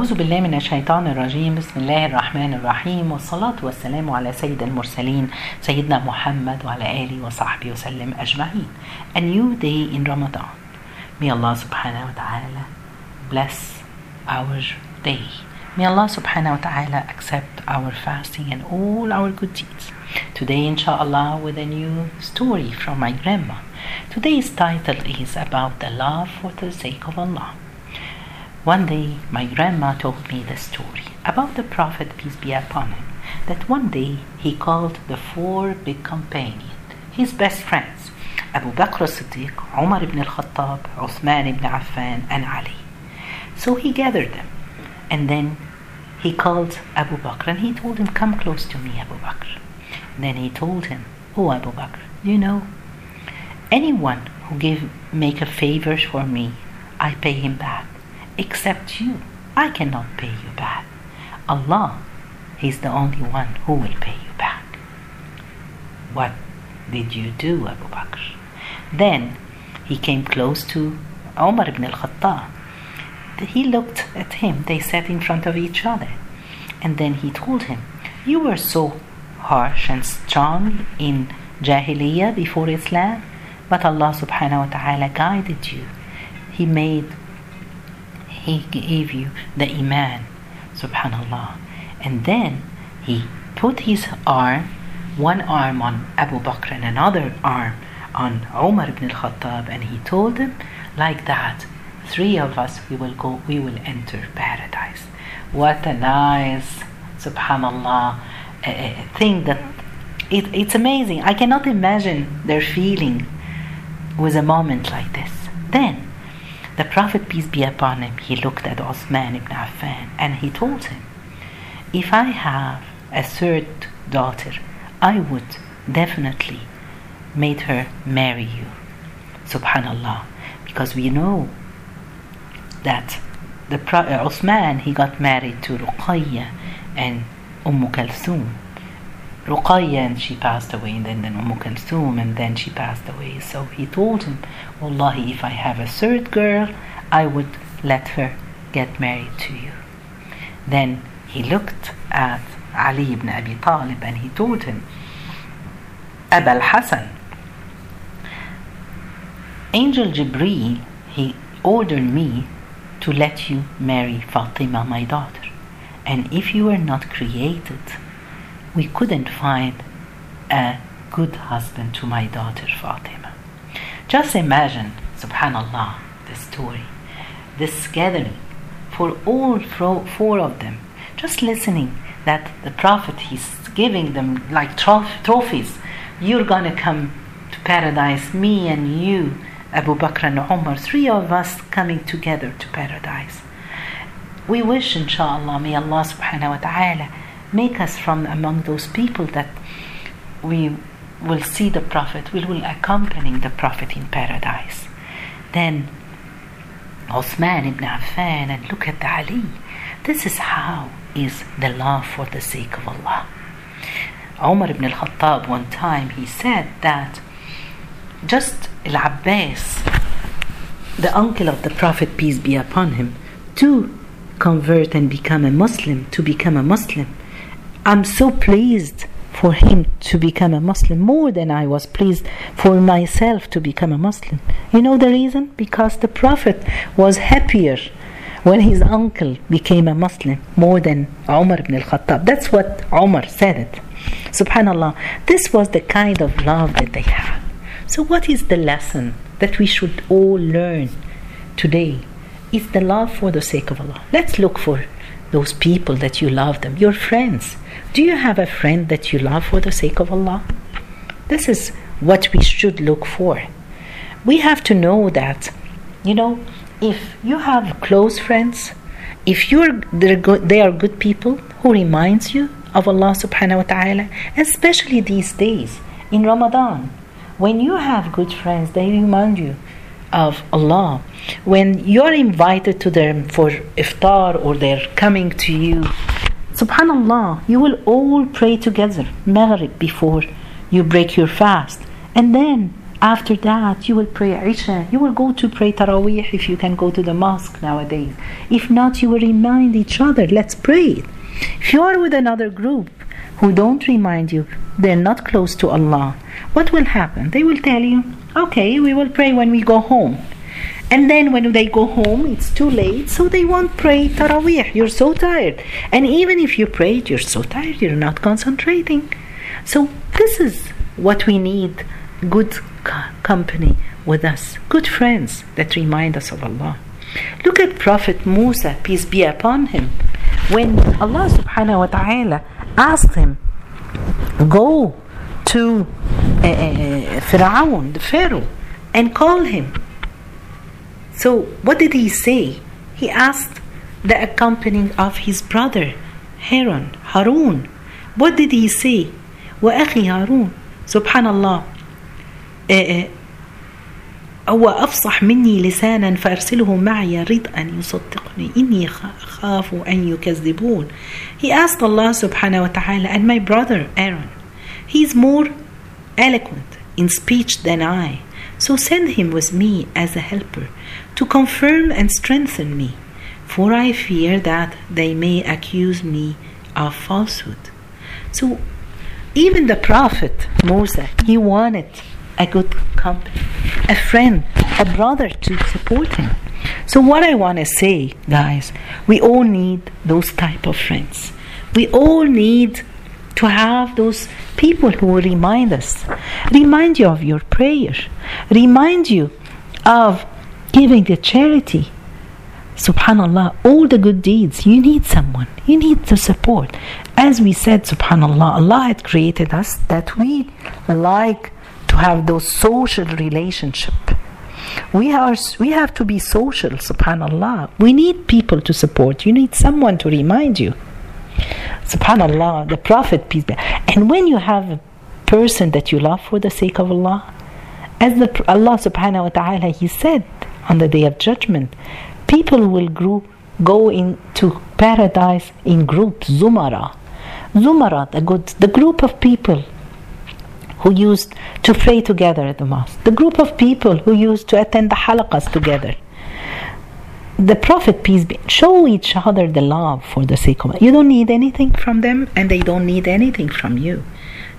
أعوذ بالله من الشيطان الرجيم بسم الله الرحمن الرحيم والصلاة والسلام على سيد المرسلين سيدنا محمد وعلى آله وصحبه وسلم أجمعين A new day in Ramadan May Allah subhanahu wa ta'ala bless our day May Allah subhanahu wa ta'ala accept our fasting and all our good deeds Today inshallah with a new story from my grandma Today's title is about the love for the sake of Allah One day, my grandma told me the story about the Prophet, peace be upon him, that one day he called the four big companions, his best friends, Abu Bakr as-Siddiq, Umar ibn al-Khattab, Uthman ibn Affan, and Ali. So he gathered them, and then he called Abu Bakr and he told him, Come close to me, Abu Bakr. And then he told him, Oh, Abu Bakr, you know, anyone who give make a favor for me, I pay him back except you. I cannot pay you back. Allah is the only one who will pay you back. What did you do, Abu Bakr? Then he came close to Umar ibn al-Khattab. He looked at him. They sat in front of each other. And then he told him, You were so harsh and strong in Jahiliyyah before Islam, but Allah subhanahu wa ta'ala guided you. He made he gave you the iman subhanallah. And then he put his arm one arm on abu bakr and another arm on umar ibn al-khattab and he told them like that three of us we will go we will enter paradise. What a nice subhanallah uh, thing that it, it's amazing. I cannot imagine their feeling with a moment like this. Then the Prophet, peace be upon him, he looked at Osman ibn Affan and he told him, If I have a third daughter, I would definitely make her marry you. Subhanallah. Because we know that the uh, Osman he got married to Ruqayya and Umm Kalthum. Ruqayya and she passed away, and then, then Umm Kulthum, and then she passed away. So he told him, Wallahi, if I have a third girl, I would let her get married to you. Then he looked at Ali ibn Abi Talib and he told him, Abul Hassan, Angel Jibreel, he ordered me to let you marry Fatima, my daughter. And if you were not created, we couldn't find a good husband to my daughter Fatima. Just imagine, subhanallah, the story. This gathering for all four of them, just listening that the Prophet he's giving them like trophies. You're gonna come to paradise, me and you, Abu Bakr and Umar, three of us coming together to paradise. We wish, inshallah, may Allah subhanahu wa ta'ala make us from among those people that we will see the Prophet, we will accompany the Prophet in paradise. Then Osman ibn Affan and look at Ali. This is how is the love for the sake of Allah. Umar ibn al-Khattab one time he said that just Al-Abbas, the uncle of the Prophet peace be upon him, to convert and become a Muslim, to become a Muslim, I'm so pleased for him to become a Muslim more than I was pleased for myself to become a Muslim. You know the reason? Because the Prophet was happier when his uncle became a Muslim more than Umar ibn al-Khattab. That's what Umar said it. Subhanallah. This was the kind of love that they had. So what is the lesson that we should all learn today? It's the love for the sake of Allah. Let's look for those people that you love them, your friends. Do you have a friend that you love for the sake of Allah? This is what we should look for. We have to know that, you know, if you have close friends, if you're good, they are good people who reminds you of Allah subhanahu wa ta'ala, especially these days in Ramadan. When you have good friends, they remind you of Allah. When you're invited to them for iftar or they're coming to you, subhanallah, you will all pray together, Maghrib before you break your fast. And then After that, you will pray Isha. You will go to pray Taraweeh if you can go to the mosque nowadays. If not, you will remind each other, let's pray. If you are with another group who don't remind you, they're not close to Allah, what will happen? They will tell you, okay, we will pray when we go home. And then when they go home, it's too late, so they won't pray Taraweeh. You're so tired. And even if you prayed, you're so tired, you're not concentrating. So this is what we need good company with us, good friends that remind us of Allah. Look at Prophet Musa, peace be upon him. When Allah subhanahu wa ta'ala asked him, go to uh, uh, Pharaoh, the Pharaoh, and call him. So what did he say? He asked the accompanying of his brother, Harun, Harun. What did he say? وأخي هارون سبحان الله هو أفصح مني لسانا فأرسله معي رضا يصدقني إني خاف أن يكذبون He asked Allah subhanahu wa ta'ala and my brother Aaron He's more eloquent in speech than I so send him with me as a helper to confirm and strengthen me for I fear that they may accuse me of falsehood so even the prophet Moses he wanted a good company, a friend, a brother to support him. So what I want to say, guys, we all need those type of friends. We all need to have those people who will remind us, remind you of your prayer, remind you of giving the charity. Subhanallah, all the good deeds, you need someone, you need the support. As we said, Subhanallah, Allah had created us that we like to have those social relationship. We are we have to be social, subhanallah. We need people to support. You need someone to remind you. Subhanallah, the Prophet peace be. And when you have a person that you love for the sake of Allah, as the Allah subhanahu wa ta'ala he said on the day of judgment, people will grow, go into paradise in groups, zumara. Zumara, the good the group of people who used to pray together at the mosque, the group of people who used to attend the halaqas together. The Prophet, peace be, show each other the love for the sake of. You don't need anything from them, and they don't need anything from you.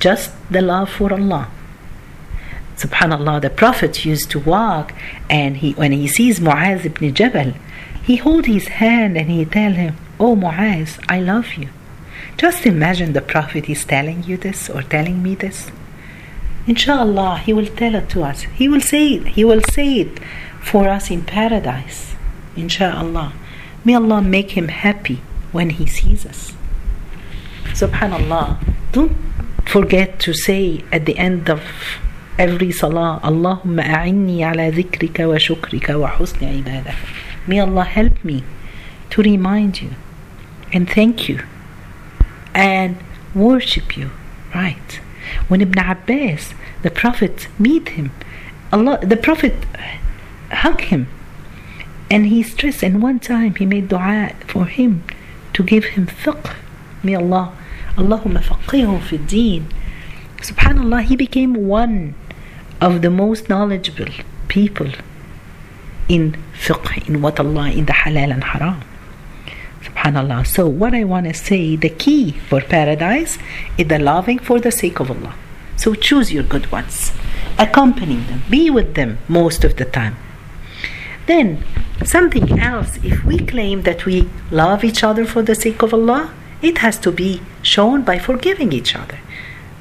Just the love for Allah. Subhanallah, the Prophet used to walk, and he, when he sees Muaz ibn Jabal, he hold his hand and he tell him, "Oh Muaz, I love you." Just imagine the Prophet is telling you this or telling me this. Inshallah, He will tell it to us. He will say it. He will say it for us in paradise. Inshallah. May Allah make him happy when he sees us. Subhanallah. Don't forget to say at the end of every salah, Allahumma a'inni ala dhikrika wa shukrika wa husni ibadah. May Allah help me to remind you and thank you and worship you. Right. When Ibn Abbas, the Prophet, meet him, Allah, the Prophet hug him, and he stressed. And one time he made du'a for him to give him fiqh. May Allah, Allahumma faqihu fi deen. Subhanallah, he became one of the most knowledgeable people in fiqh, in what Allah, in the halal and haram. Subhanallah. So, what I want to say, the key for paradise is the loving for the sake of Allah. So, choose your good ones, accompany them, be with them most of the time. Then, something else, if we claim that we love each other for the sake of Allah, it has to be shown by forgiving each other.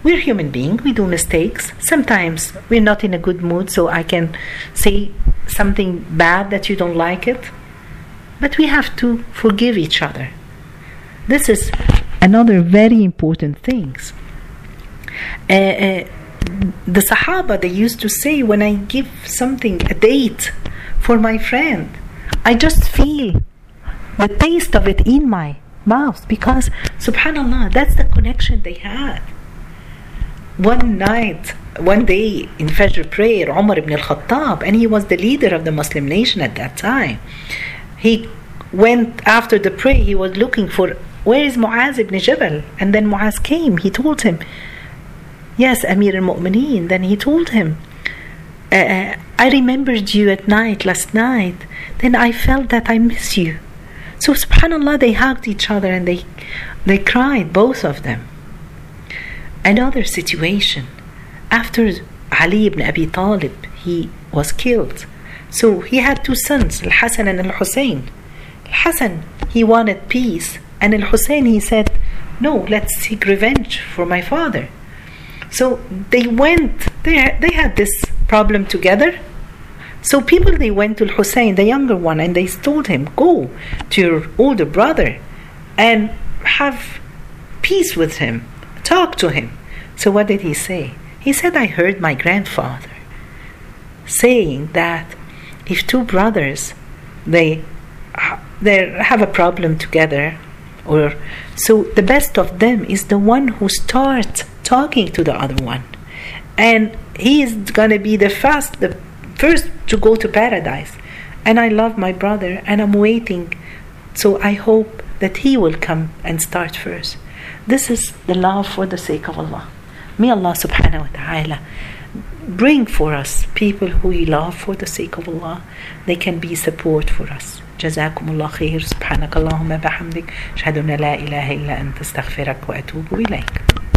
We're human beings, we do mistakes. Sometimes we're not in a good mood, so I can say something bad that you don't like it but we have to forgive each other. This is another very important thing. Uh, uh, the Sahaba they used to say when I give something a date for my friend, I just feel the taste of it in my mouth because subhanallah that's the connection they had one night one day in Fajr prayer Umar ibn al-Khattab and he was the leader of the Muslim nation at that time he went after the prayer, he was looking for where is Muaz ibn Jabal? And then Muaz came. He told him, Yes, Amir al Mu'mineen. Then he told him, uh, I remembered you at night last night. Then I felt that I miss you. So subhanallah, they hugged each other and they they cried, both of them. Another situation, after Ali ibn Abi Talib, he was killed. So he had two sons, Al Hassan and Al Hussein. Al Hassan, he wanted peace, and Al Hussein, he said, No, let's seek revenge for my father. So they went, they, they had this problem together. So people, they went to Al Hussein, the younger one, and they told him, Go to your older brother and have peace with him, talk to him. So what did he say? He said, I heard my grandfather saying that if two brothers they they have a problem together or so the best of them is the one who starts talking to the other one. And he is going to be the first the first to go to paradise. And i love my brother and i'm waiting. So i hope that he will come and start first. This is the love for the sake of allah. May allah subhanahu wa ta'ala bring for us people who we love for the sake of Allah. They can be support for us. جزاكم الله خير سبحانك اللهم بحمدك أشهد أن لا إله إلا أنت استغفرك وأتوب إليك